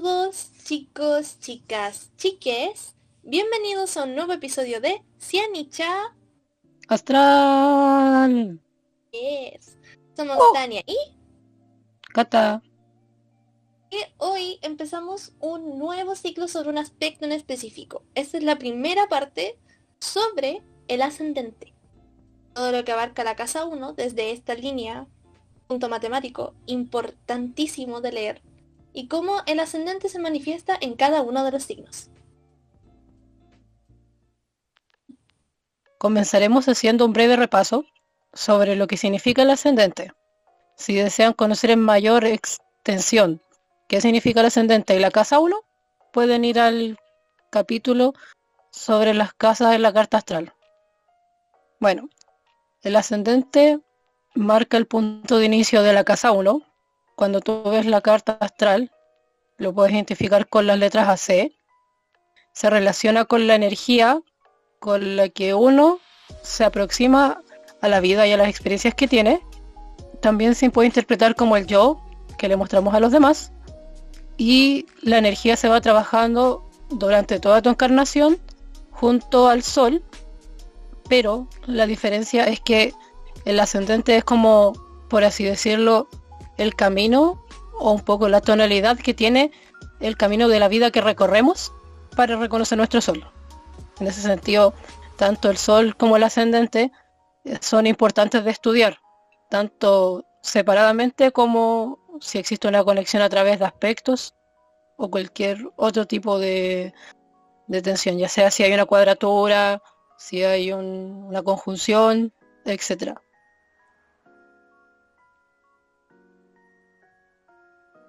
todos, chicos, chicas, chiques. Bienvenidos a un nuevo episodio de Cianicha. Astral. Yes. Somos Oh. Tania y Cata. que hoy empezamos un nuevo ciclo sobre un aspecto en específico. Esta es la primera parte sobre el ascendente. Todo lo que abarca la casa 1 desde esta línea, punto matemático, importantísimo de leer, y cómo el ascendente se manifiesta en cada uno de los signos. Comenzaremos haciendo un breve repaso sobre lo que significa el ascendente. Si desean conocer en mayor extensión qué significa el ascendente y la casa 1, pueden ir al capítulo sobre las casas de la carta astral. Bueno, el ascendente marca el punto de inicio de la casa 1. Cuando tú ves la carta astral, lo puedes identificar con las letras AC. Se relaciona con la energía con la que uno se aproxima a la vida y a las experiencias que tiene. También se puede interpretar como el yo que le mostramos a los demás. Y la energía se va trabajando durante toda tu encarnación junto al sol. Pero la diferencia es que el ascendente es como, por así decirlo, el camino o un poco la tonalidad que tiene el camino de la vida que recorremos para reconocer nuestro sol. En ese sentido, tanto el sol como el ascendente eh, son importantes de estudiar, tanto separadamente como si existe una conexión a través de aspectos o cualquier otro tipo de, de tensión, ya sea si hay una cuadratura, si hay un- una conjunción, etcétera.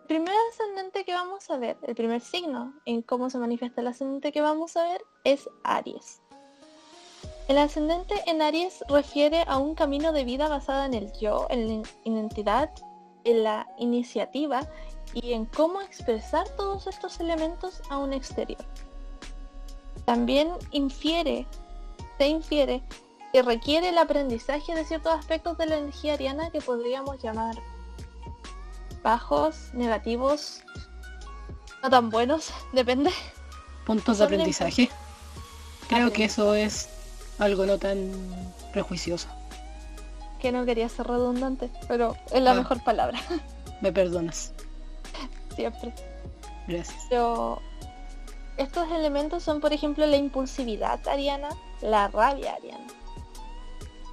Primer ascendente que vamos a ver, el primer signo en cómo se manifiesta el ascendente que vamos a ver es Aries. El ascendente en Aries refiere a un camino de vida basado en el yo, en la identidad, en la iniciativa y en cómo expresar todos estos elementos a un exterior. También infiere, se infiere que requiere el aprendizaje de ciertos aspectos de la energía ariana que podríamos llamar bajos, negativos, no tan buenos, depende. Puntos de aprendizaje. Creo que eso es algo no tan prejuicioso. Que no quería ser redundante, pero es la Ah. mejor palabra, Me perdonas. siempre. Gracias. Pero estos elementos son, por ejemplo, la impulsividad ariana, la rabia ariana,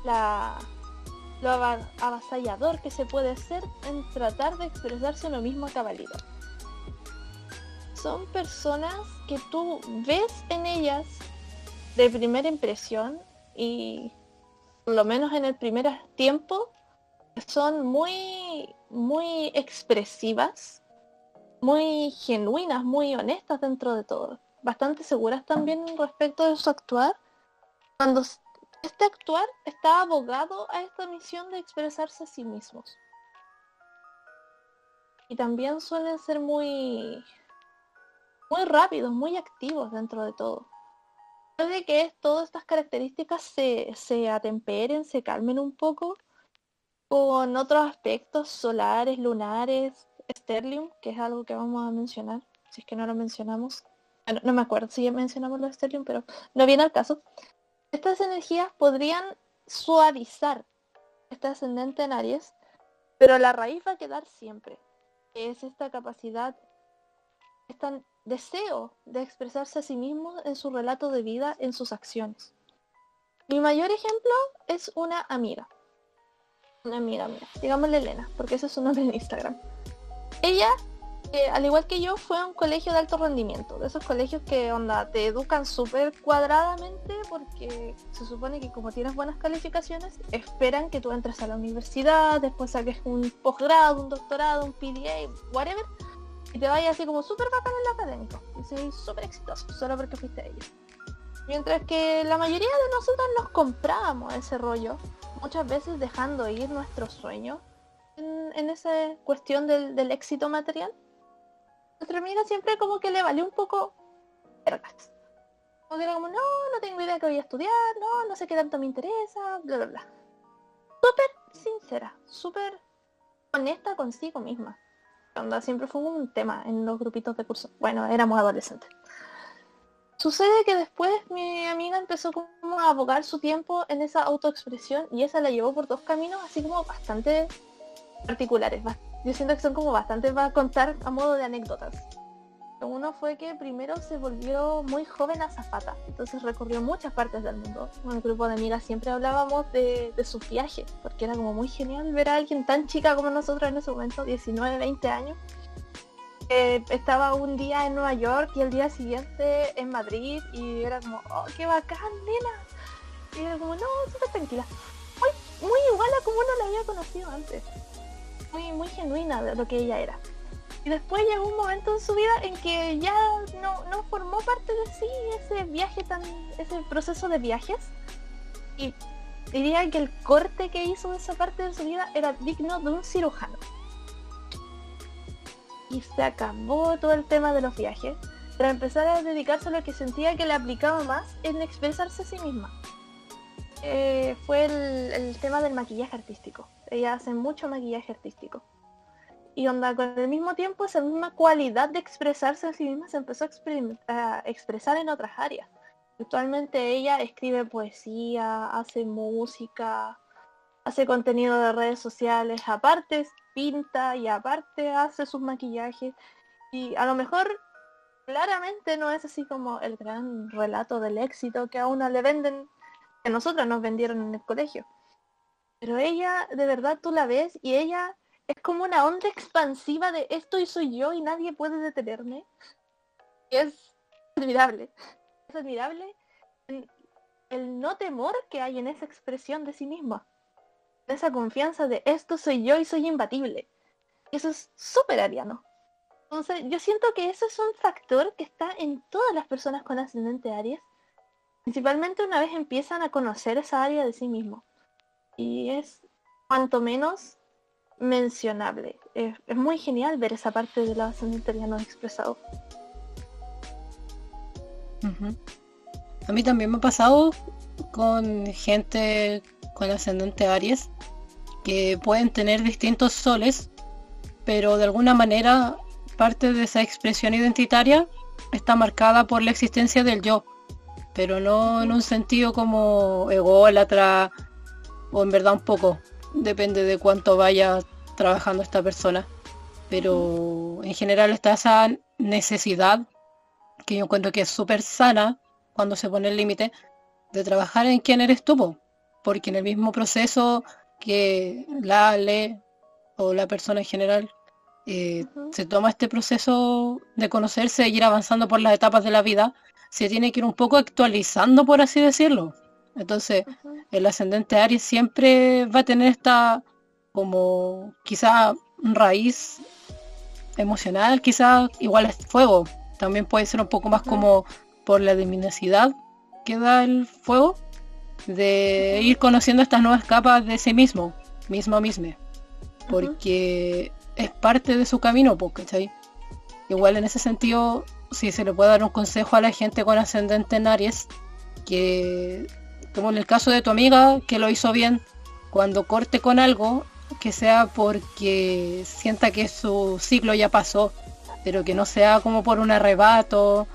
la, lo ava- avasallador que se puede hacer en tratar de expresarse uno mismo a cabalidad. Son personas que tú ves en ellas de primera impresión y por lo menos en el primer tiempo son muy muy expresivas muy genuinas, muy honestas dentro de todo. Bastante seguras también respecto de su actuar. Cuando este actuar está abogado a esta misión de expresarse a sí mismos. Y también suelen ser muy muy rápidos, muy activos dentro de todo. Puede que todas estas características se, se atemperen, se calmen un poco con otros aspectos solares, lunares, Sterlium, que es algo que vamos a mencionar, si es que no lo mencionamos. No, me acuerdo si ya mencionamos los Sterlium, pero no viene al caso. Estas energías podrían suavizar este ascendente en Aries, pero la raíz va a quedar siempre. que Es esta capacidad, este deseo de expresarse a sí mismo en su relato de vida, en sus acciones. Mi mayor ejemplo es una amiga. Una amiga mía, digámosle Elena, porque ese es su nombre en Instagram. Ella, al igual que yo, fue un colegio de alto rendimiento, de esos colegios que onda te educan súper cuadradamente porque se supone que como tienes buenas calificaciones, esperan que tú entres a la universidad, después saques un posgrado, un doctorado, un PDA, whatever, y te vayas así como súper bacán en lo académico, y seas súper exitoso, solo porque fuiste a ella. Mientras que la mayoría de nosotros nos comprábamos ese rollo, muchas veces dejando ir nuestros sueños en, esa cuestión del éxito material. Nuestra amiga siempre como que le valió un poco vergas. Como que era como, no, no tengo idea que voy a estudiar, no, no sé qué tanto me interesa, bla, bla, bla. Súper sincera, súper honesta consigo misma. siempre fue un tema en los grupitos de curso. Bueno, éramos adolescentes. Sucede que después mi amiga empezó como a abogar su tiempo en esa autoexpresión y esa la llevó por dos caminos así como bastante particulares. Yo siento que son como bastante para contar a modo de anécdotas. Uno fue que primero se volvió muy joven a Zafata, entonces recorrió muchas partes del mundo. Con el grupo de amigas siempre hablábamos de, de sus viajes, porque era como muy genial ver a alguien tan chica como nosotros en ese momento, 19, 20 años, estaba un día en Nueva York y el día siguiente en Madrid y era como, oh, qué bacán, nena. Y era como, no, súper tranquila. Muy, muy igual a como uno la había conocido antes. Muy, muy genuina de lo que ella era. Y después llegó un momento en su vida en que ya no, no formó parte de sí ese viaje tan, ese proceso de viajes. Y diría que el corte que hizo de esa parte de su vida era digno de un cirujano y se acabó todo el tema de los viajes para empezar a dedicarse a lo que sentía que le aplicaba más en expresarse a sí misma. Eh, fue el, tema del maquillaje artístico. Ella hace mucho maquillaje artístico. Y onda, con el mismo tiempo, esa misma cualidad de expresarse a sí misma se empezó a, a expresar en otras áreas. Actualmente ella escribe poesía, hace música, hace contenido de redes sociales, aparte pinta y aparte hace sus maquillajes. Y a lo mejor claramente no es así como el gran relato del éxito que a una le venden, que nosotros nos vendieron en el colegio. Pero ella, de verdad, tú la ves y ella es como una onda expansiva de esto y soy yo y nadie puede detenerme. Es admirable. Es admirable el no temor que hay en esa expresión de sí misma esa confianza de esto soy yo y soy imbatible. Eso es súper ariano. Entonces, yo siento que eso es un factor que está en todas las personas con ascendente Aries. Principalmente una vez empiezan a conocer esa área de sí mismo. Y es cuanto menos mencionable. Es, muy genial ver esa parte de la ascendente ariano expresado. A mí también me ha pasado con gente con ascendente Aries que pueden tener distintos soles, pero de alguna manera parte de esa expresión identitaria está marcada por la existencia del yo, pero no en un sentido como ególatra o en verdad un poco, depende de cuánto vaya trabajando esta persona. Pero en general está esa necesidad que yo encuentro que es súper sana cuando se pone el límite de trabajar en quién eres tú, porque en el mismo proceso que la Ale o la persona en general eh, se toma este proceso de conocerse e ir avanzando por las etapas de la vida, se tiene que ir un poco actualizando, por así decirlo. Entonces, el ascendente Aries siempre va a tener esta como quizá raíz emocional, quizá igual es fuego. También puede ser un poco más como por la luminosidad que da el fuego de ir conociendo estas nuevas capas de sí mismo, mismo mismo, porque es parte de su camino, ¿cachai? Igual en ese sentido, si se le puede dar un consejo a la gente con ascendente en Aries, que como en el caso de tu amiga, que lo hizo bien, cuando corte con algo, que sea porque sienta que su ciclo ya pasó, pero que no sea como por un arrebato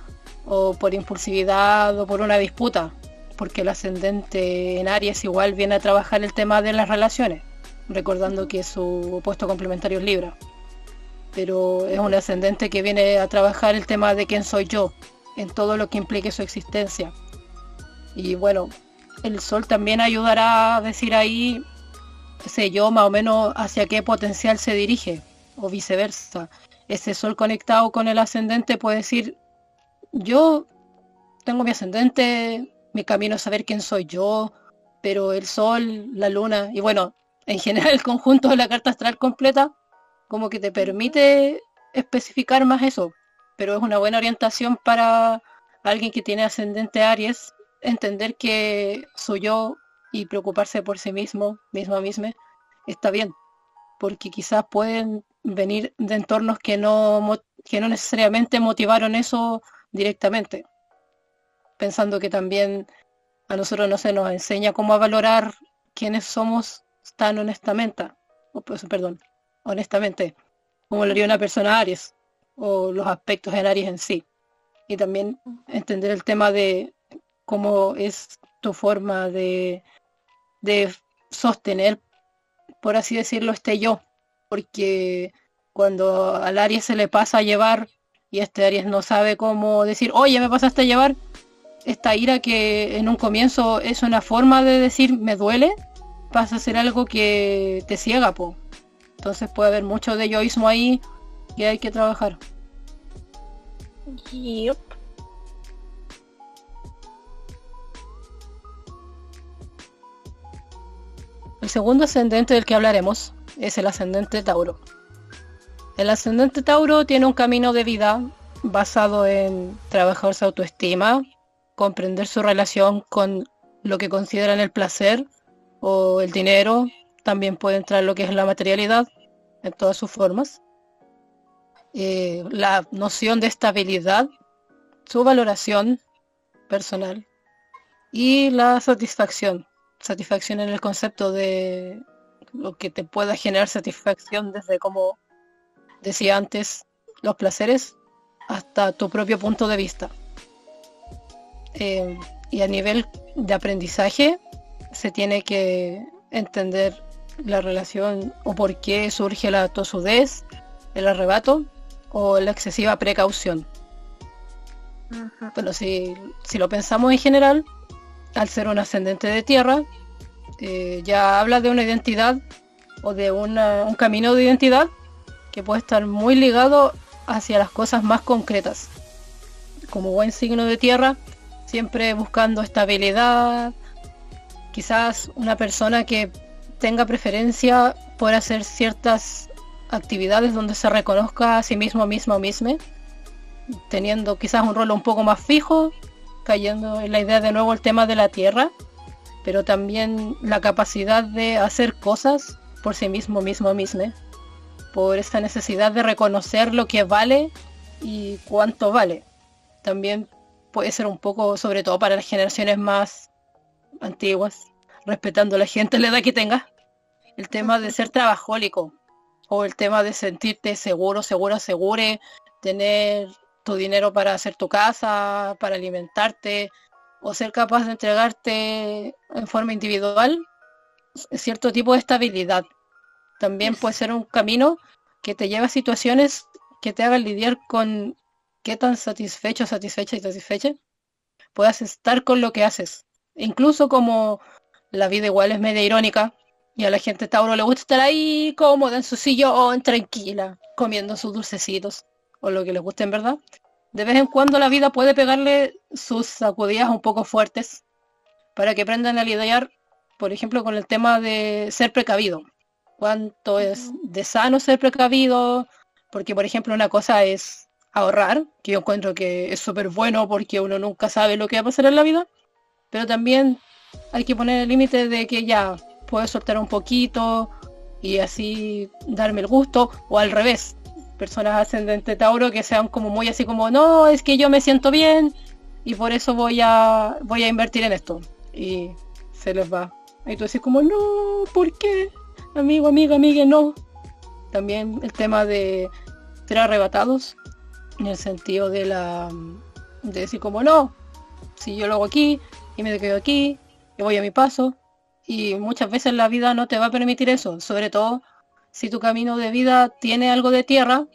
o por impulsividad o por una disputa, porque el ascendente en Aries igual viene a trabajar el tema de las relaciones, recordando que su opuesto complementario es Libra. Pero es un ascendente que viene a trabajar el tema de quién soy yo, en todo lo que implique su existencia. Y bueno, el sol también ayudará a decir ahí, sé yo, más o menos hacia qué potencial se dirige, o viceversa. Ese sol conectado con el ascendente puede decir, yo tengo mi ascendente mi camino es saber quién soy yo, pero el sol, la luna y bueno, en general el conjunto de la carta astral completa como que te permite especificar más eso, pero es una buena orientación para alguien que tiene ascendente Aries, entender que soy yo y preocuparse por sí mismo, misma misma, está bien, porque quizás pueden venir de entornos que no, que no necesariamente motivaron eso directamente pensando que también a nosotros no se nos enseña cómo a valorar quiénes somos tan honestamente, o pues, perdón, honestamente. como lo haría una persona Aries, o los aspectos en Aries en sí. Y también entender el tema de cómo es tu forma de, de sostener, por así decirlo, este yo. Porque cuando al Aries se le pasa a llevar y este Aries no sabe cómo decir, oye, me pasaste a llevar, esta ira que en un comienzo es una forma de decir me duele, pasa a ser algo que te ciega, po. Entonces puede haber mucho de yoísmo ahí que hay que trabajar. El segundo ascendente del que hablaremos es el ascendente Tauro. El ascendente Tauro tiene un camino de vida basado en trabajar su autoestima, comprender su relación con lo que consideran el placer o el dinero, también puede entrar lo que es la materialidad en todas sus formas. Eh, la noción de estabilidad, su valoración personal y la satisfacción. Satisfacción en el concepto de lo que te pueda generar satisfacción desde como decía antes, los placeres hasta tu propio punto de vista. Eh, y a nivel de aprendizaje se tiene que entender la relación o por qué surge la tosudez, el arrebato o la excesiva precaución. Bueno, si, lo pensamos en general, al ser un ascendente de tierra, eh, ya habla de una identidad o de un camino de identidad que puede estar muy ligado hacia las cosas más concretas. Como buen signo de tierra, siempre buscando estabilidad, quizás una persona que tenga preferencia por hacer ciertas actividades donde se reconozca a sí mismo, mismo o misma, teniendo quizás un rol un poco más fijo, cayendo en la idea de nuevo el tema de la tierra, pero también la capacidad de hacer cosas por sí mismo, mismo o misma, por esta necesidad de reconocer lo que vale y cuánto vale. También puede ser un poco, sobre todo para las generaciones más antiguas, respetando a la gente la edad que tenga, el tema de ser trabajólico o el tema de sentirte seguro, seguro, segure, tener tu dinero para hacer tu casa, para alimentarte o ser capaz de entregarte en forma individual cierto tipo de estabilidad. También puede ser un camino que te lleva a situaciones que te hagan lidiar con qué tan satisfecho, satisfecha y satisfecha puedas estar con lo que haces. Incluso como la vida igual es media irónica y a la gente Tauro le gusta estar ahí cómoda en su sillón, tranquila, comiendo sus dulcecitos o lo que les guste en verdad. De vez en cuando la vida puede pegarle sus sacudidas un poco fuertes para que aprendan a lidiar, por ejemplo, con el tema de ser precavido. Cuánto es de sano ser precavido, porque por ejemplo una cosa es ahorrar, que yo encuentro que es súper bueno porque uno nunca sabe lo que va a pasar en la vida, pero también hay que poner el límite de que ya puedo soltar un poquito y así darme el gusto, o al revés, personas ascendente Tauro que sean como muy así como, no, es que yo me siento bien y por eso voy a, voy a invertir en esto. Y se les va. Y tú decís como, no, ¿por qué? Amigo, amiga, amiga, no. También el tema de ser arrebatados en el sentido de la de decir como no, si yo lo hago aquí y me quedo aquí y voy a mi paso. Y muchas veces la vida no te va a permitir eso, sobre todo si tu camino de vida tiene algo de tierra,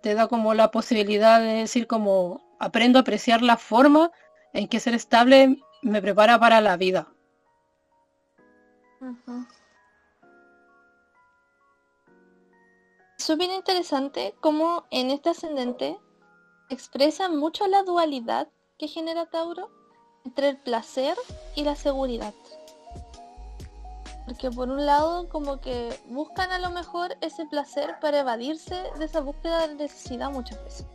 te da como la posibilidad de decir como aprendo a apreciar la forma en que ser estable me prepara para la vida. Súper interesante como en este ascendente expresa mucho la dualidad que genera Tauro entre el placer y la seguridad. Porque por un lado como que buscan a lo mejor ese placer para evadirse de esa búsqueda de necesidad muchas veces.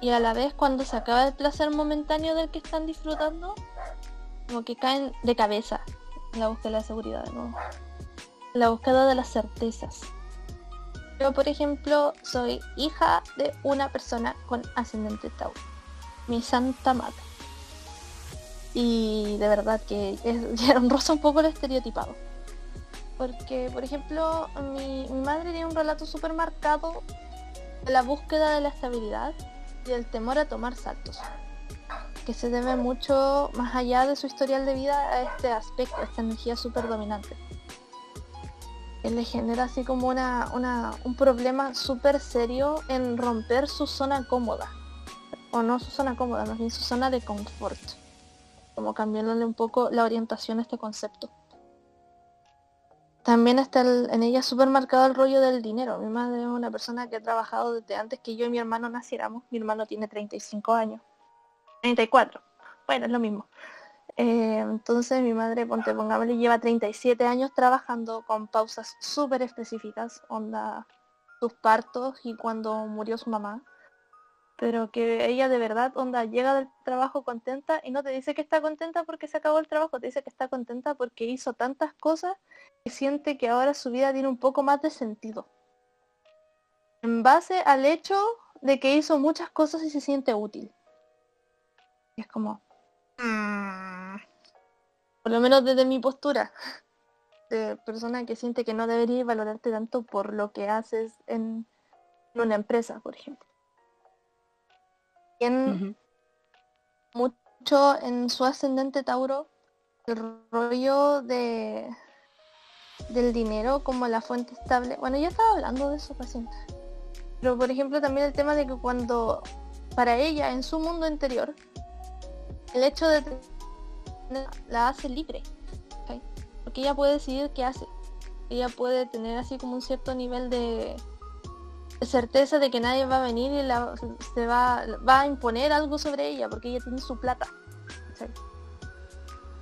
Y a la vez cuando se acaba el placer momentáneo del que están disfrutando, como que caen de cabeza en la búsqueda de la seguridad, ¿no? la búsqueda de las certezas. Yo, por ejemplo, soy hija de una persona con ascendente Tauro, mi santa madre. Y de verdad que es, rosa un poco el estereotipado. Porque, por ejemplo, mi, madre tiene un relato súper marcado de la búsqueda de la estabilidad y el temor a tomar saltos, que se debe mucho más allá de su historial de vida a este aspecto, a esta energía súper dominante. Él le genera así como una un problema súper serio en romper su zona cómoda, o no su zona cómoda, más bien su zona de confort, como cambiándole un poco la orientación a este concepto. También está en ella súper marcado el rollo del dinero. Mi madre es una persona que ha trabajado desde antes que yo y mi hermano naciéramos. Mi hermano tiene 35 años. 34. Bueno, es lo mismo. Eh, entonces mi madre, ponte, pongámosle, lleva 37 años trabajando con pausas súper específicas, onda sus partos y cuando murió su mamá pero que ella de verdad, onda, llega del trabajo contenta y no te dice que está contenta porque se acabó el trabajo, te dice que está contenta porque hizo tantas cosas que siente que ahora su vida tiene un poco más de sentido. En base al hecho de que hizo muchas cosas y se siente útil. Y es como... Mm". Por lo menos desde mi postura de persona que siente que no debería valorarte tanto por lo que haces en una empresa, por ejemplo mucho en su ascendente Tauro el rollo de del dinero como la fuente estable. Bueno, ya estaba hablando de eso recién. Pero por ejemplo también el tema de que cuando para ella en su mundo interior el hecho de la hace libre. Porque ella puede decidir qué hace. Ella puede tener así como un cierto nivel de certeza de que nadie va a venir y la, se va, va a imponer algo sobre ella porque ella tiene su plata.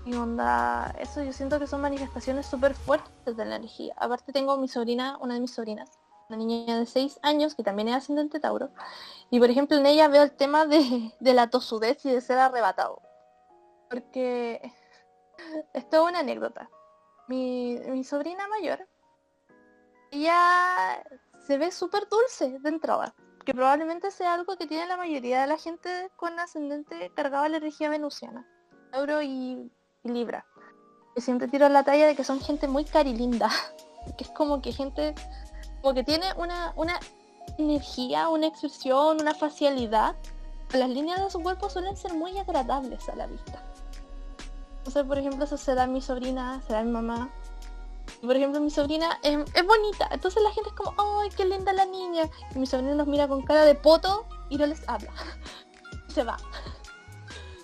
Y onda, eso yo siento que son manifestaciones súper fuertes de la energía. Aparte tengo mi sobrina, una de mis sobrinas, una niña de 6 años que también es ascendente Tauro. Y por ejemplo en ella veo el tema de, la tosudez y de ser arrebatado. Porque esto es una anécdota. Mi sobrina mayor, ella se ve súper dulce de entrada. Que probablemente sea algo que tiene la mayoría de la gente con ascendente cargado a la energía venusiana. Euro y, Libra. Que siempre tiro la talla de que son gente muy carilinda. Que es como que gente como que tiene una, una energía, una expresión, una facialidad. Las líneas de su cuerpo suelen ser muy agradables a la vista. Entonces, por ejemplo, eso se da a mi sobrina, se da a mi mamá, por ejemplo, mi sobrina es, bonita, entonces la gente es como, ¡ay, qué linda la niña! Y mi sobrina nos mira con cara de poto y no les habla. Se va.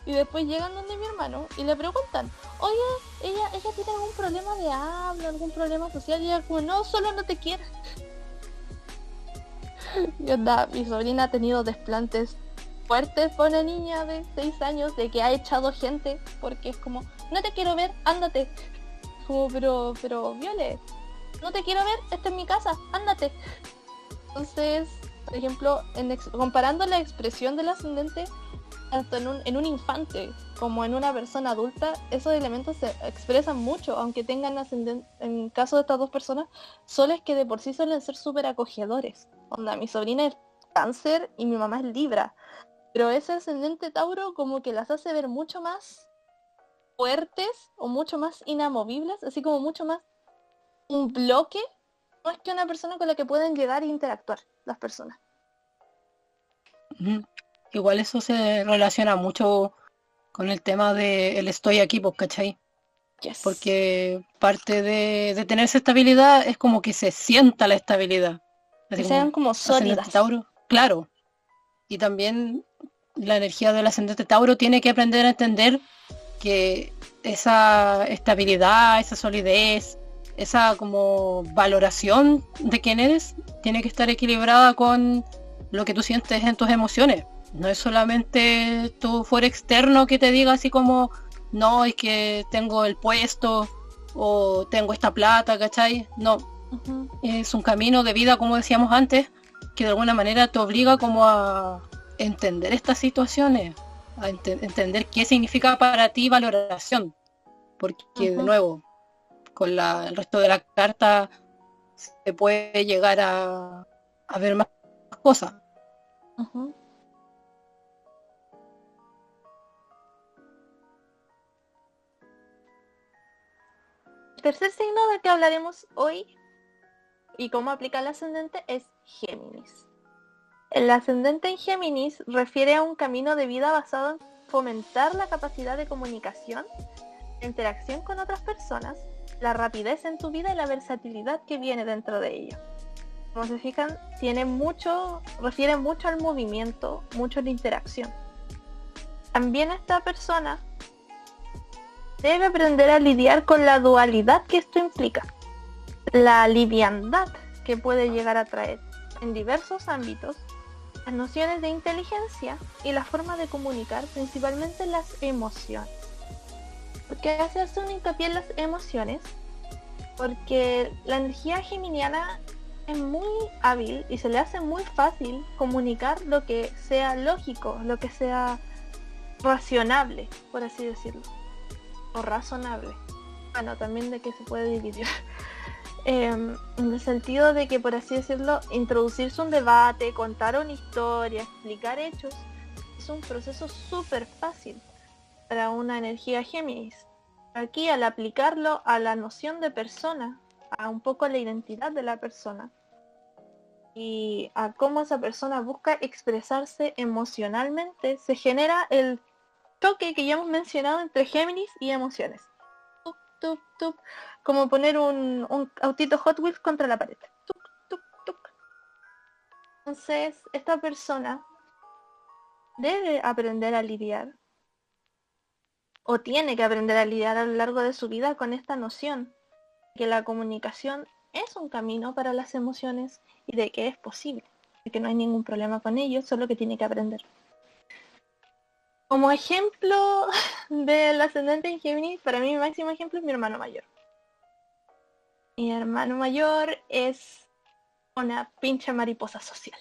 Y después llegan donde mi hermano y le preguntan, oye, ella, ella tiene algún problema de habla, algún problema social, y ella no, solo no te quiere. Y onda, mi sobrina ha tenido desplantes fuertes por una niña de 6 años de que ha echado gente porque es como, no te quiero ver, ándate como, pero, pero, Viole, no te quiero ver, esta es mi casa, ándate. Entonces, por ejemplo, en comparando la expresión del ascendente, tanto en un, en un infante como en una persona adulta, esos elementos se expresan mucho, aunque tengan ascendente, en caso de estas dos personas, soles que de por sí suelen ser súper acogedores. Onda, mi sobrina es cáncer y mi mamá es libra. Pero ese ascendente Tauro como que las hace ver mucho más fuertes o mucho más inamovibles, así como mucho más un bloque, es que una persona con la que pueden llegar e interactuar las personas. Igual eso se relaciona mucho con el tema de el estoy aquí, pues, ¿cachai? Porque parte de, tener esa estabilidad es como que se sienta la estabilidad. que sean como sólidas. Tauro, claro. Y también la energía del ascendente Tauro tiene que aprender a entender que esa estabilidad, esa solidez, esa como valoración de quién eres, tiene que estar equilibrada con lo que tú sientes en tus emociones. No es solamente tu fuera externo que te diga así como, no, es que tengo el puesto o tengo esta plata, ¿cachai? No. Es un camino de vida, como decíamos antes, que de alguna manera te obliga como a entender estas situaciones, a entender qué significa para ti valoración. Porque de nuevo, con la, el resto de la carta se puede llegar a, a ver más cosas. El tercer signo del que hablaremos hoy y cómo aplica el ascendente es Géminis. El ascendente en Géminis refiere a un camino de vida basado en fomentar la capacidad de comunicación, interacción con otras personas, la rapidez en tu vida y la versatilidad que viene dentro de ella. Como se fijan, tiene mucho, refiere mucho al movimiento, mucho a la interacción. También esta persona debe aprender a lidiar con la dualidad que esto implica, la liviandad que puede llegar a traer en diversos ámbitos, las nociones de inteligencia y la forma de comunicar, principalmente las emociones. ¿Por qué hacerse un hincapié en las emociones? Porque la energía geminiana es muy hábil y se le hace muy fácil comunicar lo que sea lógico, lo que sea racionable, por así decirlo. O razonable. Bueno, también de que se puede dividir. Em, en el sentido de que, por así decirlo, introducirse un debate, contar una historia, explicar hechos, es un proceso súper fácil para una energía Géminis. Aquí al aplicarlo a la noción de persona, a un poco la identidad de la persona y a cómo esa persona busca expresarse emocionalmente, se genera el toque que ya hemos mencionado entre Géminis y emociones. Como poner un, autito Hot Wheels contra la pared. Entonces, esta persona debe aprender a lidiar o tiene que aprender a lidiar a lo largo de su vida con esta noción que la comunicación es un camino para las emociones y de que es posible, de que no hay ningún problema con ello, solo que tiene que aprender. Como ejemplo del ascendente en Géminis, para mí mi máximo ejemplo es mi hermano mayor. Mi hermano mayor es una pincha mariposa social.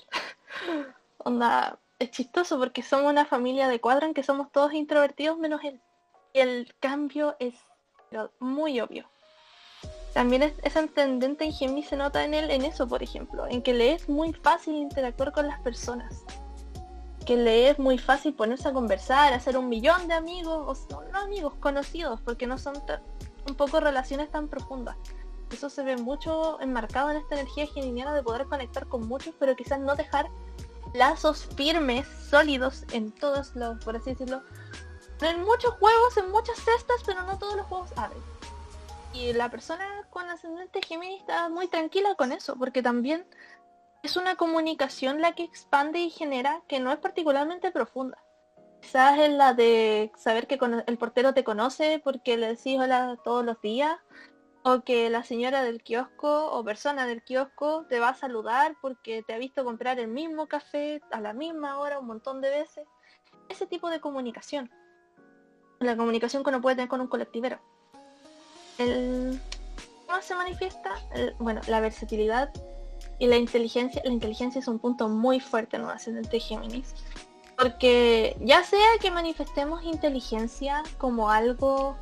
Onda, es chistoso porque somos una familia de cuadro en que somos todos introvertidos menos él el cambio es muy obvio. También es, es ascendente en Géminis se nota en él en eso, por ejemplo, en que le es muy fácil interactuar con las personas. Que le es muy fácil ponerse a conversar, hacer un millón de amigos, o no, amigos, conocidos, porque no son un poco relaciones tan profundas. Eso se ve mucho enmarcado en esta energía geminiana de poder conectar con muchos, pero quizás no dejar lazos firmes, sólidos en todos los, por así decirlo, en muchos juegos, en muchas cestas, pero no todos los juegos abren. Y la persona con ascendente Géminis está muy tranquila con eso, porque también es una comunicación la que expande y genera que no es particularmente profunda. Quizás es la de saber que el portero te conoce porque le decís hola todos los días, o que la señora del kiosco o persona del kiosco te va a saludar porque te ha visto comprar el mismo café a la misma hora un montón de veces. Ese tipo de comunicación la comunicación que uno puede tener con un colectivero. El, ¿Cómo se manifiesta? bueno, la versatilidad y la inteligencia. La inteligencia es un punto muy fuerte en un ascendente Géminis. Porque ya sea que manifestemos inteligencia como algo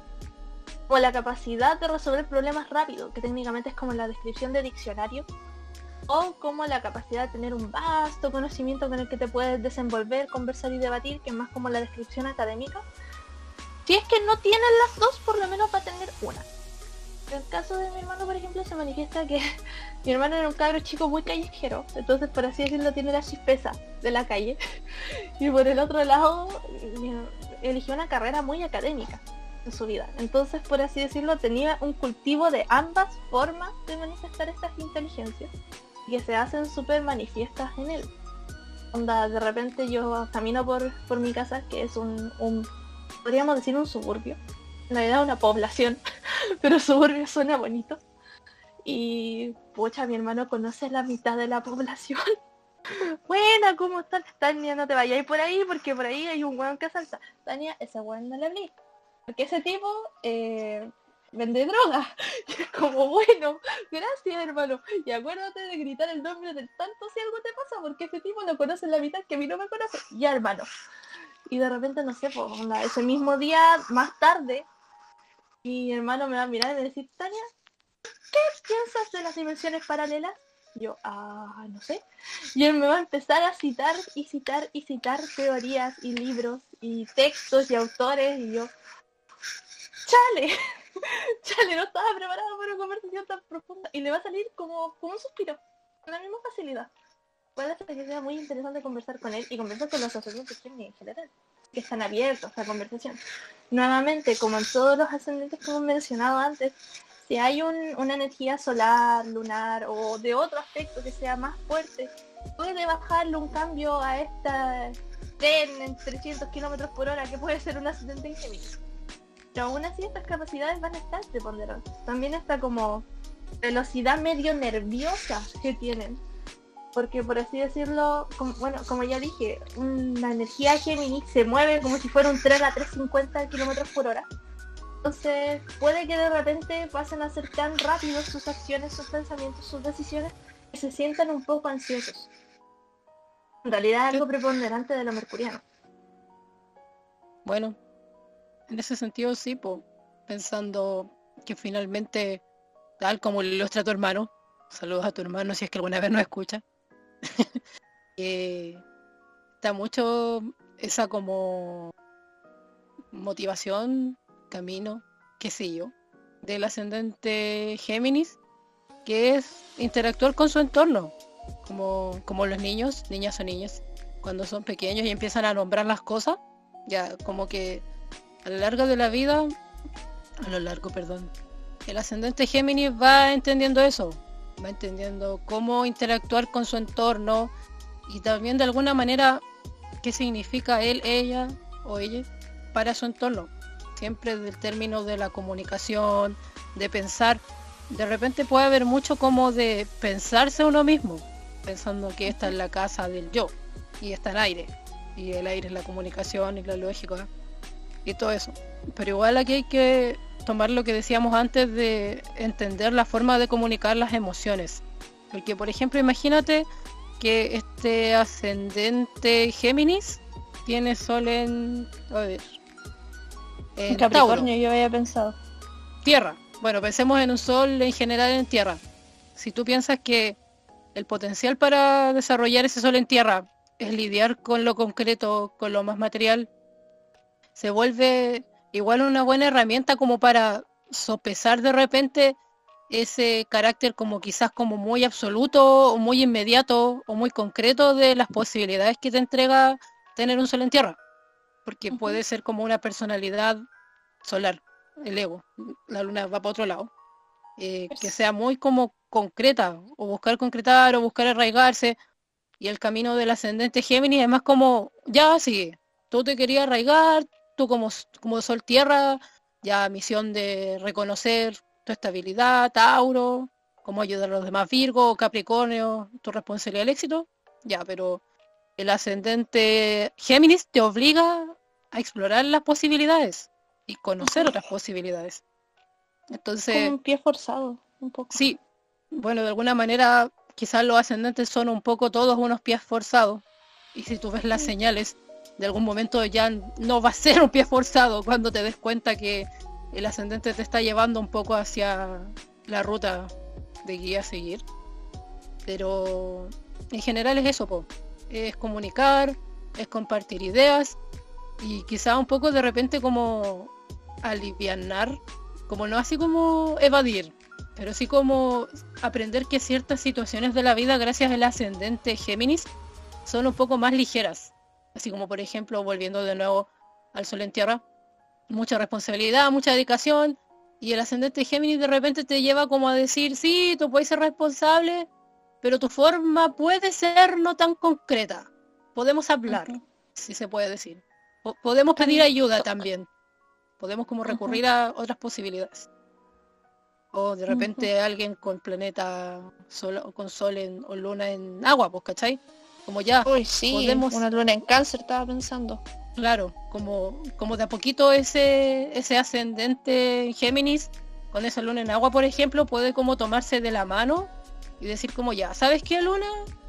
o la capacidad de resolver problemas rápido, que técnicamente es como la descripción de diccionario, o como la capacidad de tener un vasto conocimiento con el que te puedes desenvolver, conversar y debatir, que es más como la descripción académica, si es que no tienen las dos, por lo menos va a tener una. En el caso de mi hermano, por ejemplo, se manifiesta que mi hermano era un cabro chico muy callejero, entonces por así decirlo tiene la chispeza de la calle. Y por el otro lado, eligió una carrera muy académica su vida. Entonces, por así decirlo, tenía un cultivo de ambas formas de manifestar estas inteligencias que se hacen súper manifiestas en él. Onda, de repente yo camino por, por mi casa, que es un podríamos decir un suburbio. En realidad una población, pero suburbio suena bonito. Y pucha, mi hermano conoce la mitad de la población. Buena, ¿cómo estás? Tania, no te vayas por ahí porque por ahí hay un weón que salsa. Tania, ese weón no le hablé. Porque ese tipo eh, vende droga. Y es como, bueno, gracias hermano. Y acuérdate de gritar el nombre del tanto si algo te pasa, porque ese tipo no conoce la mitad que a mí no me conoce. Ya hermano y de repente, no sé, pues, ese mismo día, más tarde, mi hermano me va a mirar y me va a decir, Tania, ¿qué piensas de las dimensiones paralelas? Yo, ah, no sé. Y él me va a empezar a citar y citar y citar teorías y libros y textos y autores y yo, chale, Chale, no estaba preparado para una conversación tan profunda y le va a salir como, como un suspiro, con la misma facilidad. Puede ser que sea muy interesante conversar con él y conversar con los sacerdotes en general, que están abiertos a la conversación. Nuevamente, como en todos los ascendentes que hemos mencionado antes, si hay una energía solar, lunar o de otro aspecto que sea más fuerte, puede bajarle un cambio a esta tren en 300 kilómetros por hora que puede ser un ascendente en. Pero aún así estas capacidades van a estar preponderadas. También está como velocidad medio nerviosa que tienen. Porque por así decirlo, como, bueno, como ya dije, una energía Géminis se mueve como si fuera un tren a 350 kilómetros por hora entonces puede que de repente pasen a ser tan rápidos sus acciones, sus pensamientos, sus decisiones, que se sientan un poco ansiosos. En realidad es algo preponderante de lo mercuriano. Bueno, en ese sentido sí, pensando que finalmente, tal como lo ilustra tu hermano, saludos a tu hermano si es que alguna vez nos escucha, está mucho esa como motivación camino, qué sé yo, del ascendente Géminis, que es interactuar con su entorno, como, como los niños, niñas o niñas, cuando son pequeños y empiezan a nombrar las cosas, ya como que a lo largo de la vida, a lo largo, perdón, el ascendente Géminis va entendiendo eso, va entendiendo cómo interactuar con su entorno y también de alguna manera qué significa él, ella o ella para su entorno siempre del término de la comunicación, de pensar. De repente puede haber mucho como de pensarse uno mismo, pensando que esta es la casa del yo y está el aire. Y el aire es la comunicación y la lógica y todo eso. Pero igual aquí hay que tomar lo que decíamos antes de entender la forma de comunicar las emociones. Porque por ejemplo imagínate que este ascendente Géminis tiene sol en... A ver, en Capricornio yo había pensado. Tierra. Bueno, pensemos en un sol en general en tierra. Si tú piensas que el potencial para desarrollar ese sol en tierra es lidiar con lo concreto, con lo más material, se vuelve igual una buena herramienta como para sopesar de repente ese carácter como quizás como muy absoluto o muy inmediato o muy concreto de las posibilidades que te entrega tener un sol en tierra. Porque puede ser como una personalidad solar, el ego, la luna va para otro lado, eh, que sea muy como concreta, o buscar concretar, o buscar arraigarse, y el camino del ascendente Géminis es más como, ya sigue, tú te querías arraigar, tú como, como sol tierra, ya misión de reconocer tu estabilidad, Tauro, cómo ayudar a los demás Virgo, Capricornio, tu responsabilidad al éxito, ya, pero el ascendente Géminis te obliga a explorar las posibilidades y conocer otras posibilidades. Entonces... un pie forzado, un poco. Sí, bueno, de alguna manera quizás los ascendentes son un poco todos unos pies forzados. Y si tú ves las señales, de algún momento ya no va a ser un pie forzado cuando te des cuenta que el ascendente te está llevando un poco hacia la ruta de guía a seguir. Pero en general es eso, po es comunicar, es compartir ideas y quizá un poco de repente como alivianar, como no así como evadir, pero sí como aprender que ciertas situaciones de la vida gracias al ascendente Géminis son un poco más ligeras. Así como por ejemplo, volviendo de nuevo al sol en tierra, mucha responsabilidad, mucha dedicación, y el ascendente Géminis de repente te lleva como a decir, sí, tú puedes ser responsable, pero tu forma puede ser no tan concreta. Podemos hablar, si se puede decir. podemos pedir ayuda también. Podemos como recurrir a otras posibilidades. O de repente alguien con planeta sol, con sol en, o luna en agua, pues, ¿cachai? Como ya Uy, sí, podemos... una luna en cáncer estaba pensando. Claro, como, como de a poquito ese, ese ascendente Géminis, con esa luna en agua, por ejemplo, puede como tomarse de la mano y decir como ya, ¿sabes qué, Luna?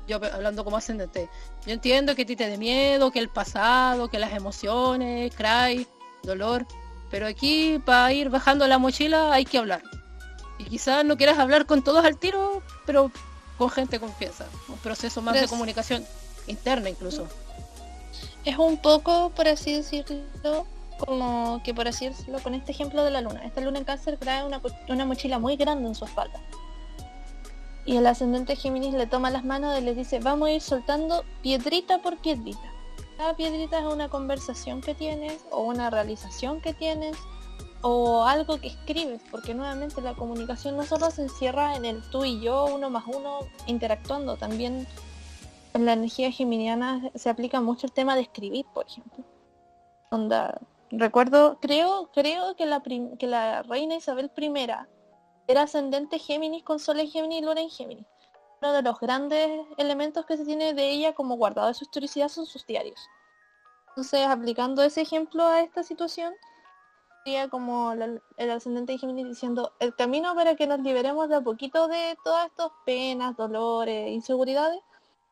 Yo hablando como ascendente, yo entiendo que a ti te dé miedo, que el pasado, que las emociones, cry, dolor, pero aquí para ir bajando la mochila hay que hablar. Y quizás no quieras hablar con todos al tiro, pero con gente confianza, un proceso más de comunicación interna incluso. Es un poco, por así decirlo, como que por así decirlo, con este ejemplo de la luna. Esta luna en cáncer trae una, una mochila muy grande en su espalda. Y el ascendente Géminis le toma las manos y le dice, vamos a ir soltando piedrita por piedrita. Cada piedrita es una conversación que tienes o una realización que tienes o algo que escribes, porque nuevamente la comunicación no solo se encierra en el tú y yo, uno más uno, interactuando, también en la energía geminiana se aplica mucho el tema de escribir, por ejemplo. Onda, recuerdo, creo, creo que la, que la reina Isabel I era ascendente Géminis con Sol en Géminis y Luna en Géminis. Uno de los grandes elementos que se tiene de ella como guardado de su historicidad son sus diarios. Entonces, aplicando ese ejemplo a esta situación, como el ascendente de Géminis diciendo el camino para que nos liberemos de a poquito de todas estas penas, dolores, inseguridades,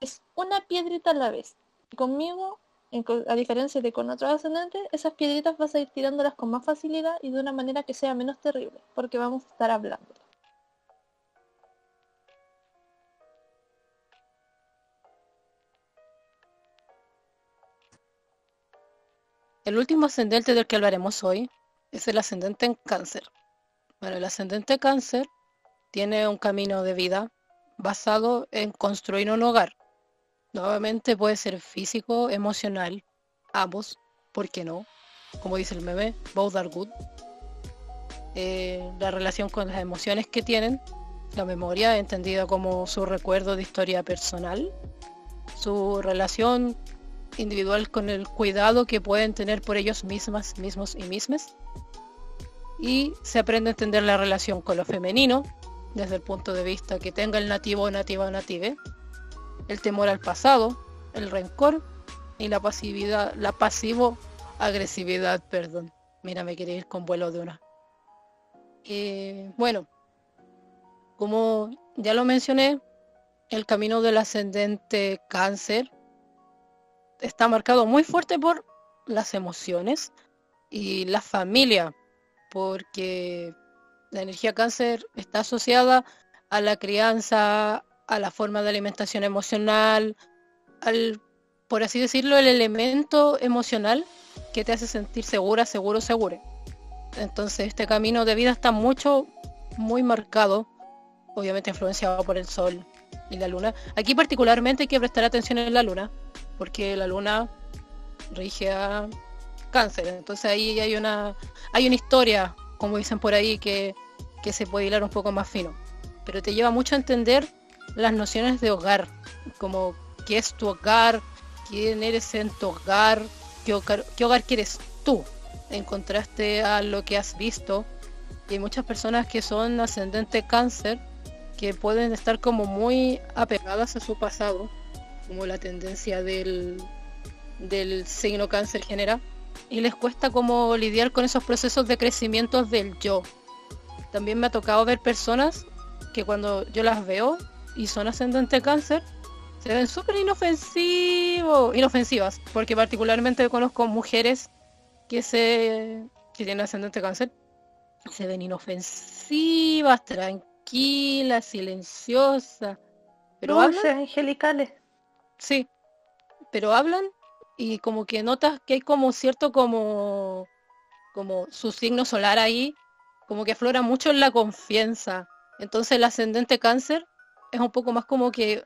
es una piedrita a la vez. Y conmigo, a diferencia de con otros ascendentes, esas piedritas vas a ir tirándolas con más facilidad y de una manera que sea menos terrible, porque vamos a estar hablando. El último ascendente del que hablaremos hoy es el ascendente en cáncer. Bueno, el ascendente cáncer tiene un camino de vida basado en construir un hogar. Nuevamente puede ser físico, emocional, ambos, ¿por qué no? Como dice el meme, both are good. Eh, la relación con las emociones que tienen, la memoria entendida como su recuerdo de historia personal, su relación individual con el cuidado que pueden tener por ellos mismas, mismos y mismas. Y se aprende a entender la relación con lo femenino, desde el punto de vista que tenga el nativo, nativa o native, el temor al pasado, el rencor y la pasividad, la pasivo agresividad, perdón. Mira, me quería ir con vuelo de una. Eh, bueno, como ya lo mencioné, el camino del ascendente cáncer está marcado muy fuerte por las emociones y la familia, porque la energía cáncer está asociada a la crianza, a la forma de alimentación emocional, al, por así decirlo, el elemento emocional que te hace sentir segura, seguro, seguro. Entonces este camino de vida está mucho, muy marcado, obviamente influenciado por el sol y la luna. Aquí particularmente hay que prestar atención en la luna, porque la luna rige a cáncer. Entonces ahí hay una, hay una historia, como dicen por ahí, que, que se puede hilar un poco más fino. Pero te lleva mucho a entender las nociones de hogar, como qué es tu hogar, quién eres en tu hogar, qué hogar, qué hogar quieres tú, en contraste a lo que has visto. Y hay muchas personas que son ascendente cáncer que pueden estar como muy apegadas a su pasado como la tendencia del, del signo cáncer genera, y les cuesta como lidiar con esos procesos de crecimiento del yo. También me ha tocado ver personas que cuando yo las veo y son ascendente cáncer, se ven súper inofensivos, inofensivas, porque particularmente conozco mujeres que se que tienen ascendente cáncer, se ven inofensivas, tranquilas, silenciosas, pero hablan, angelicales. Sí, pero hablan y como que notas que hay como cierto como, como su signo solar ahí, como que aflora mucho en la confianza. Entonces el ascendente cáncer es un poco más como que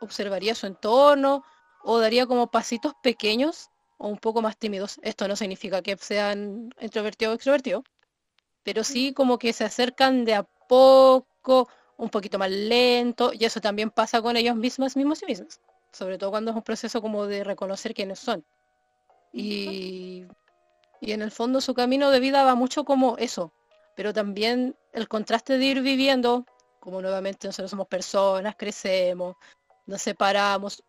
observaría su entorno o daría como pasitos pequeños o un poco más tímidos. Esto no significa que sean introvertidos o extrovertidos, pero sí como que se acercan de a poco, un poquito más lento, y eso también pasa con ellos mismos, mismos y mismas sobre todo cuando es un proceso como de reconocer quiénes son. Y, y en el fondo su camino de vida va mucho como eso, pero también el contraste de ir viviendo, como nuevamente nosotros somos personas, crecemos, nos separamos,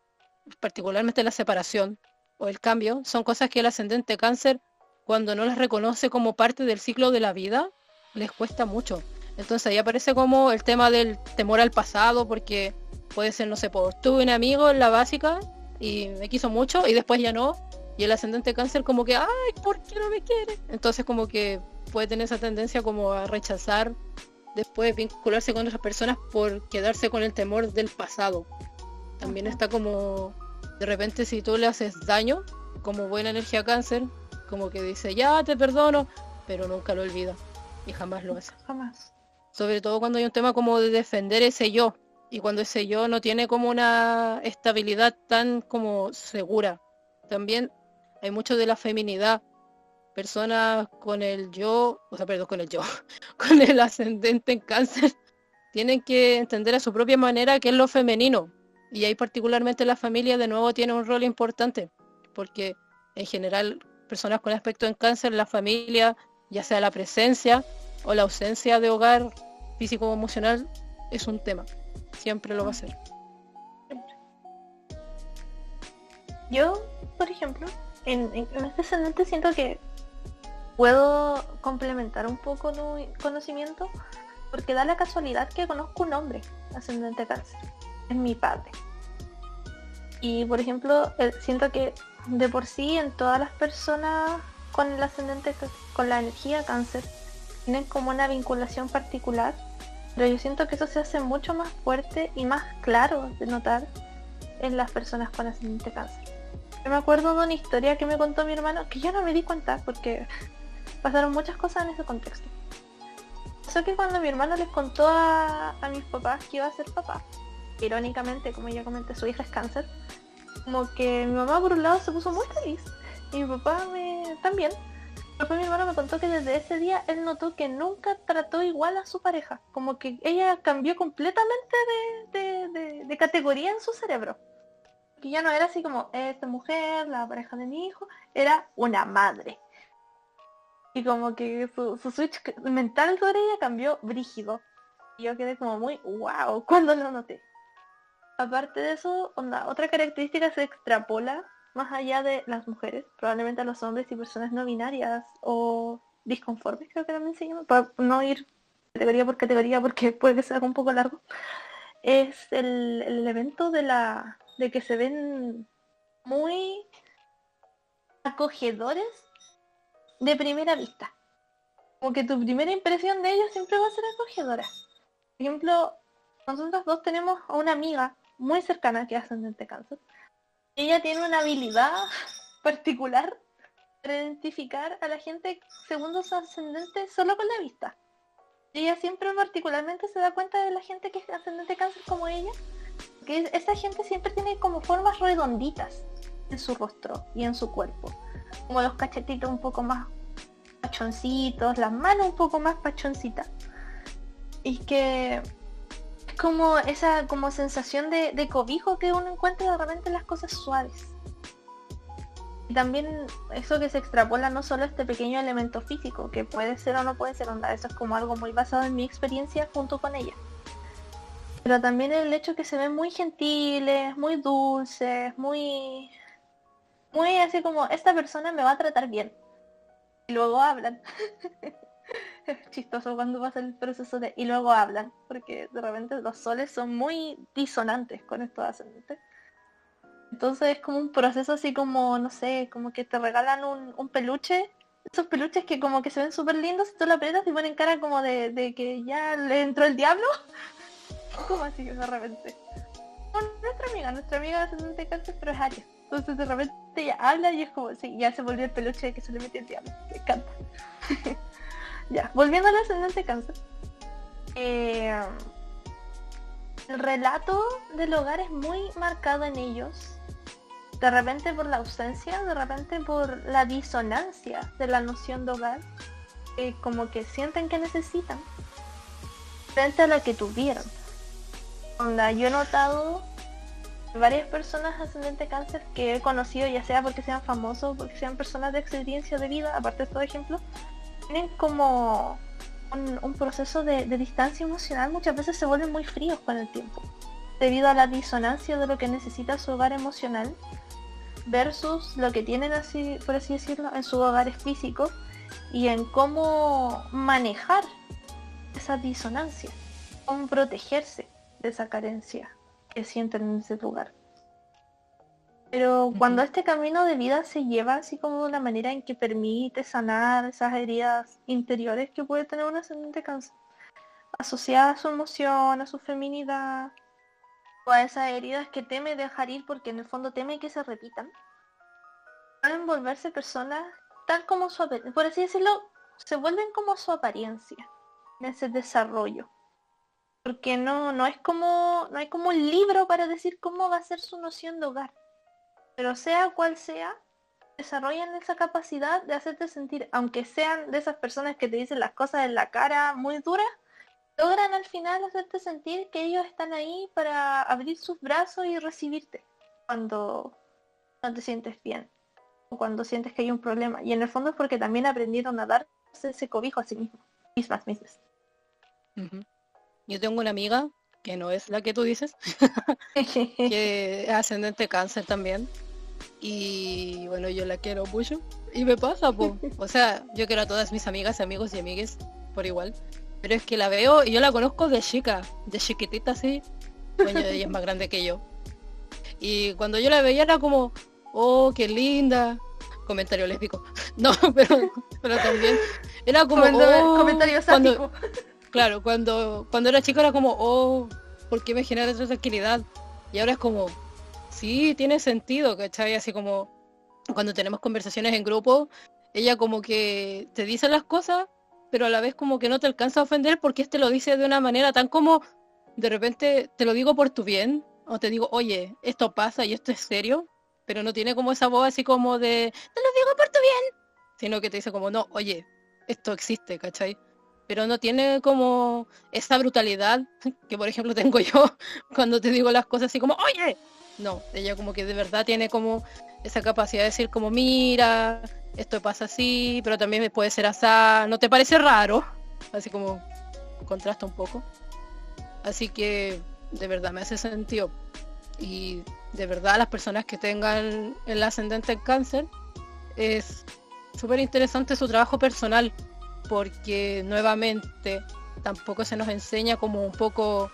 particularmente la separación o el cambio, son cosas que el ascendente cáncer, cuando no las reconoce como parte del ciclo de la vida, les cuesta mucho. Entonces ahí aparece como el tema del temor al pasado, porque puede ser, no sé, pues tuve un amigo en la básica y me quiso mucho y después ya no. Y el ascendente cáncer como que, ay, ¿por qué no me quiere? Entonces como que puede tener esa tendencia como a rechazar, después vincularse con otras personas por quedarse con el temor del pasado. También está como, de repente si tú le haces daño, como buena energía cáncer, como que dice, ya te perdono, pero nunca lo olvida y jamás lo hace. Jamás. Sobre todo cuando hay un tema como de defender ese yo y cuando ese yo no tiene como una estabilidad tan como segura. También hay mucho de la feminidad. Personas con el yo, o sea, perdón, con el yo, con el ascendente en cáncer, tienen que entender a su propia manera qué es lo femenino. Y ahí particularmente la familia de nuevo tiene un rol importante, porque en general personas con aspecto en cáncer, la familia, ya sea la presencia o la ausencia de hogar físico o emocional, es un tema. Siempre lo va a ser. Yo, por ejemplo, en, este ascendente siento que puedo complementar un poco mi conocimiento porque da la casualidad que conozco un hombre ascendente cáncer. Es mi padre. Y por ejemplo, siento que de por sí en todas las personas con el ascendente, con la energía cáncer, tienen como una vinculación particular, pero yo siento que eso se hace mucho más fuerte y más claro de notar en las personas con ascendente cáncer. Yo me acuerdo de una historia que me contó mi hermano, que yo no me di cuenta porque pasaron muchas cosas en ese contexto. Eso que cuando mi hermano les contó a, a mis papás que iba a ser papá, irónicamente, como ya comenté, su hija es cáncer, como que mi mamá por un lado se puso muy feliz y mi papá me también. Después mi hermano me contó que desde ese día él notó que nunca trató igual a su pareja, como que ella cambió completamente de, categoría en su cerebro. Que ya no era así como esta mujer, la pareja de mi hijo, era una madre. Y como que su, su switch mental sobre ella cambió brígido. Y yo quedé como muy wow cuando lo noté aparte de eso, otra característica se extrapola más allá de las mujeres, probablemente a los hombres y personas no binarias o disconformes, creo que también se llama, para no ir categoría por categoría porque puede que sea un poco largo, es el, el evento de la de que se ven muy acogedores de primera vista. Como que tu primera impresión de ellos siempre va a ser acogedora. Por ejemplo, nosotros dos tenemos a una amiga muy cercana que es ascendente cáncer. Ella tiene una habilidad particular para identificar a la gente según su ascendente solo con la vista. Ella siempre particularmente se da cuenta de la gente que es ascendente cáncer como ella, que esa gente siempre tiene como formas redonditas en su rostro y en su cuerpo. Como los cachetitos un poco más pachoncitos, las manos un poco más pachoncitas. Y que como esa como sensación de, cobijo que uno encuentra de repente en las cosas suaves. Y también eso que se extrapola no solo este pequeño elemento físico, que puede ser o no puede ser onda, eso es como algo muy basado en mi experiencia junto con ella. Pero también el hecho que se ven muy gentiles, muy dulces, muy... Muy así como, esta persona me va a tratar bien. Y luego hablan. es chistoso cuando pasa el proceso de y luego hablan, porque de repente los soles son muy disonantes con estos ascendentes. Entonces es como un proceso así como, no sé, como que te regalan un, peluche, esos peluches que como que se ven súper lindos y tú lo aprietas y ponen cara como de, que ya le entró el diablo. como así de repente. nuestra amiga, nuestra amiga ascendente cáncer, pero es Aries. Entonces de repente ella habla y es como, sí, ya se volvió el peluche de que se le metió el diablo. Me encanta. Ya, volviendo al ascendente cáncer. Eh, el relato del hogar es muy marcado en ellos. De repente por la ausencia, de repente por la disonancia de la noción de hogar. como que sienten que necesitan. Frente a la que tuvieron. Onda, yo he notado varias personas ascendente cáncer que he conocido, ya sea porque sean famosos, porque sean personas de experiencia de vida, aparte de estos ejemplos, tienen como un, proceso de, distancia emocional, muchas veces se vuelven muy fríos con el tiempo, debido a la disonancia de lo que necesita su hogar emocional versus lo que tienen así, por así decirlo, en su hogar físico y en cómo manejar esa disonancia, cómo protegerse de esa carencia que sienten en ese lugar. Pero cuando este camino de vida se lleva así como de una manera en que permite sanar esas heridas interiores que puede tener un ascendente cáncer, asociada a su emoción, a su feminidad, o a esas heridas que teme dejar ir porque en el fondo teme que se repitan, pueden volverse personas tal como su, por así decirlo, se vuelven como su apariencia en ese desarrollo. Porque no, no es como, no hay como un libro para decir cómo va a ser su noción de hogar. Pero sea cual sea, desarrollan esa capacidad de hacerte sentir, aunque sean de esas personas que te dicen las cosas en la cara muy duras, logran al final hacerte sentir que ellos están ahí para abrir sus brazos y recibirte cuando no te sientes bien o cuando sientes que hay un problema. Y en el fondo es porque también aprendieron a darse ese cobijo a sí mismos, mismas, mismas. Yo tengo una amiga que no es la que tú dices, que es ascendente cáncer también. Y bueno, yo la quiero mucho. Y me pasa, po. O sea, yo quiero a todas mis amigas, amigos y amigues por igual. Pero es que la veo y yo la conozco de chica, de chiquitita así. Bueno, ella es más grande que yo. Y cuando yo la veía era como, oh, qué linda. Comentario lésbico. No, pero, pero también era como, oh, comentario sádico. Claro, cuando, cuando era chico era como, oh, ¿por qué me genera esa tranquilidad? Y ahora es como, sí, tiene sentido, ¿cachai? Así como cuando tenemos conversaciones en grupo, ella como que te dice las cosas, pero a la vez como que no te alcanza a ofender porque este lo dice de una manera tan como, de repente te lo digo por tu bien, o te digo, oye, esto pasa y esto es serio, pero no tiene como esa voz así como de, te lo digo por tu bien, sino que te dice como, no, oye, esto existe, ¿cachai? pero no tiene como esa brutalidad que por ejemplo tengo yo cuando te digo las cosas así como, oye, no, ella como que de verdad tiene como esa capacidad de decir como, mira, esto pasa así, pero también puede ser así, ¿no te parece raro? Así como contrasta un poco. Así que de verdad me hace sentido. Y de verdad las personas que tengan el ascendente en cáncer, es súper interesante su trabajo personal porque nuevamente tampoco se nos enseña como un poco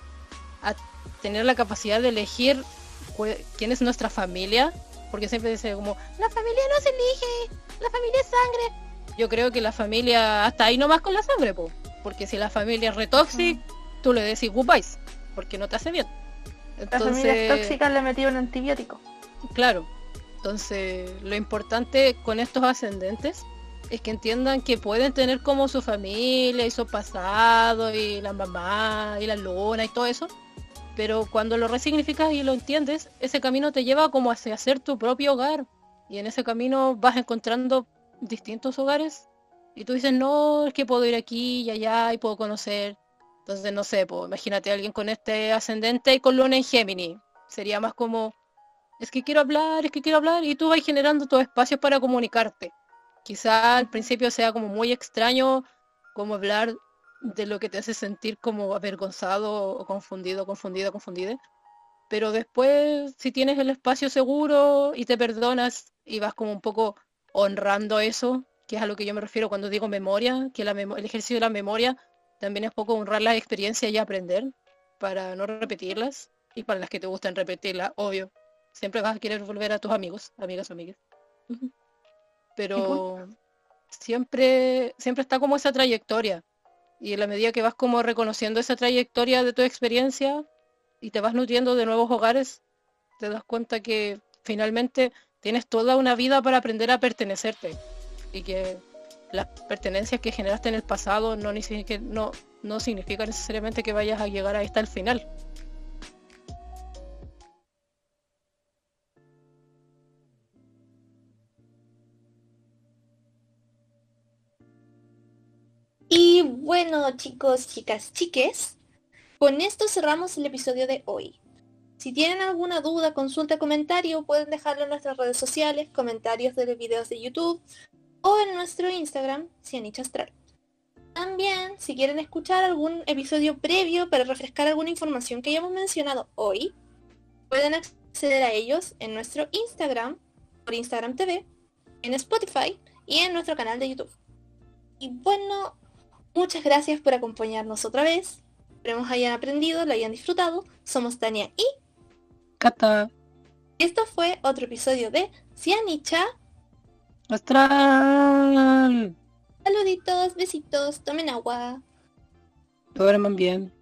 a tener la capacidad de elegir quién es nuestra familia, porque siempre dice como, la familia no se elige, la familia es sangre. Yo creo que la familia hasta ahí nomás con la sangre, porque si la familia es retóxica, tú le decís goodbyes, porque no te hace bien. Entonces, la familia es tóxica, le metido un antibiótico. Claro, entonces lo importante con estos ascendentes es que entiendan que pueden tener como su familia y su pasado y la mamá y la luna y todo eso, pero cuando lo resignificas y lo entiendes, ese camino te lleva como hacia hacer tu propio hogar y en ese camino vas encontrando distintos hogares y tú dices, no, es que puedo ir aquí y allá y puedo conocer. Entonces, no sé, pues, imagínate a alguien con este ascendente y con luna en Géminis. Sería más como, es que quiero hablar, es que quiero hablar y tú vas generando tus espacios para comunicarte. Quizá al principio sea como muy extraño como hablar de lo que te hace sentir como avergonzado o confundido, confundido, confundida. Pero después, si tienes el espacio seguro y te perdonas y vas como un poco honrando eso, que es a lo que yo me refiero cuando digo memoria, que el ejercicio de la memoria también es poco honrar las experiencias y aprender para no repetirlas y para las que te gustan repetirlas, obvio. Siempre vas a querer volver a tus amigos, amigas o amigas pero siempre, siempre está como esa trayectoria. Y en la medida que vas como reconociendo esa trayectoria de tu experiencia y te vas nutriendo de nuevos hogares, te das cuenta que finalmente tienes toda una vida para aprender a pertenecerte. Y que las pertenencias que generaste en el pasado no, no, no significa necesariamente que vayas a llegar ahí hasta el final. Y bueno, chicos, chicas, chiques, con esto cerramos el episodio de hoy. Si tienen alguna duda, consulta, comentario, pueden dejarlo en nuestras redes sociales, comentarios de los videos de YouTube o en nuestro Instagram, Cianich Astral. También, si quieren escuchar algún episodio previo para refrescar alguna información que hayamos mencionado hoy, pueden acceder a ellos en nuestro Instagram, por Instagram TV, en Spotify y en nuestro canal de YouTube. Y bueno, Muchas gracias por acompañarnos otra vez. Esperemos hayan aprendido, lo hayan disfrutado. Somos Tania y Cata. Esto fue otro episodio de Cianicha Astral. Saluditos, besitos, tomen agua. Duerman bien.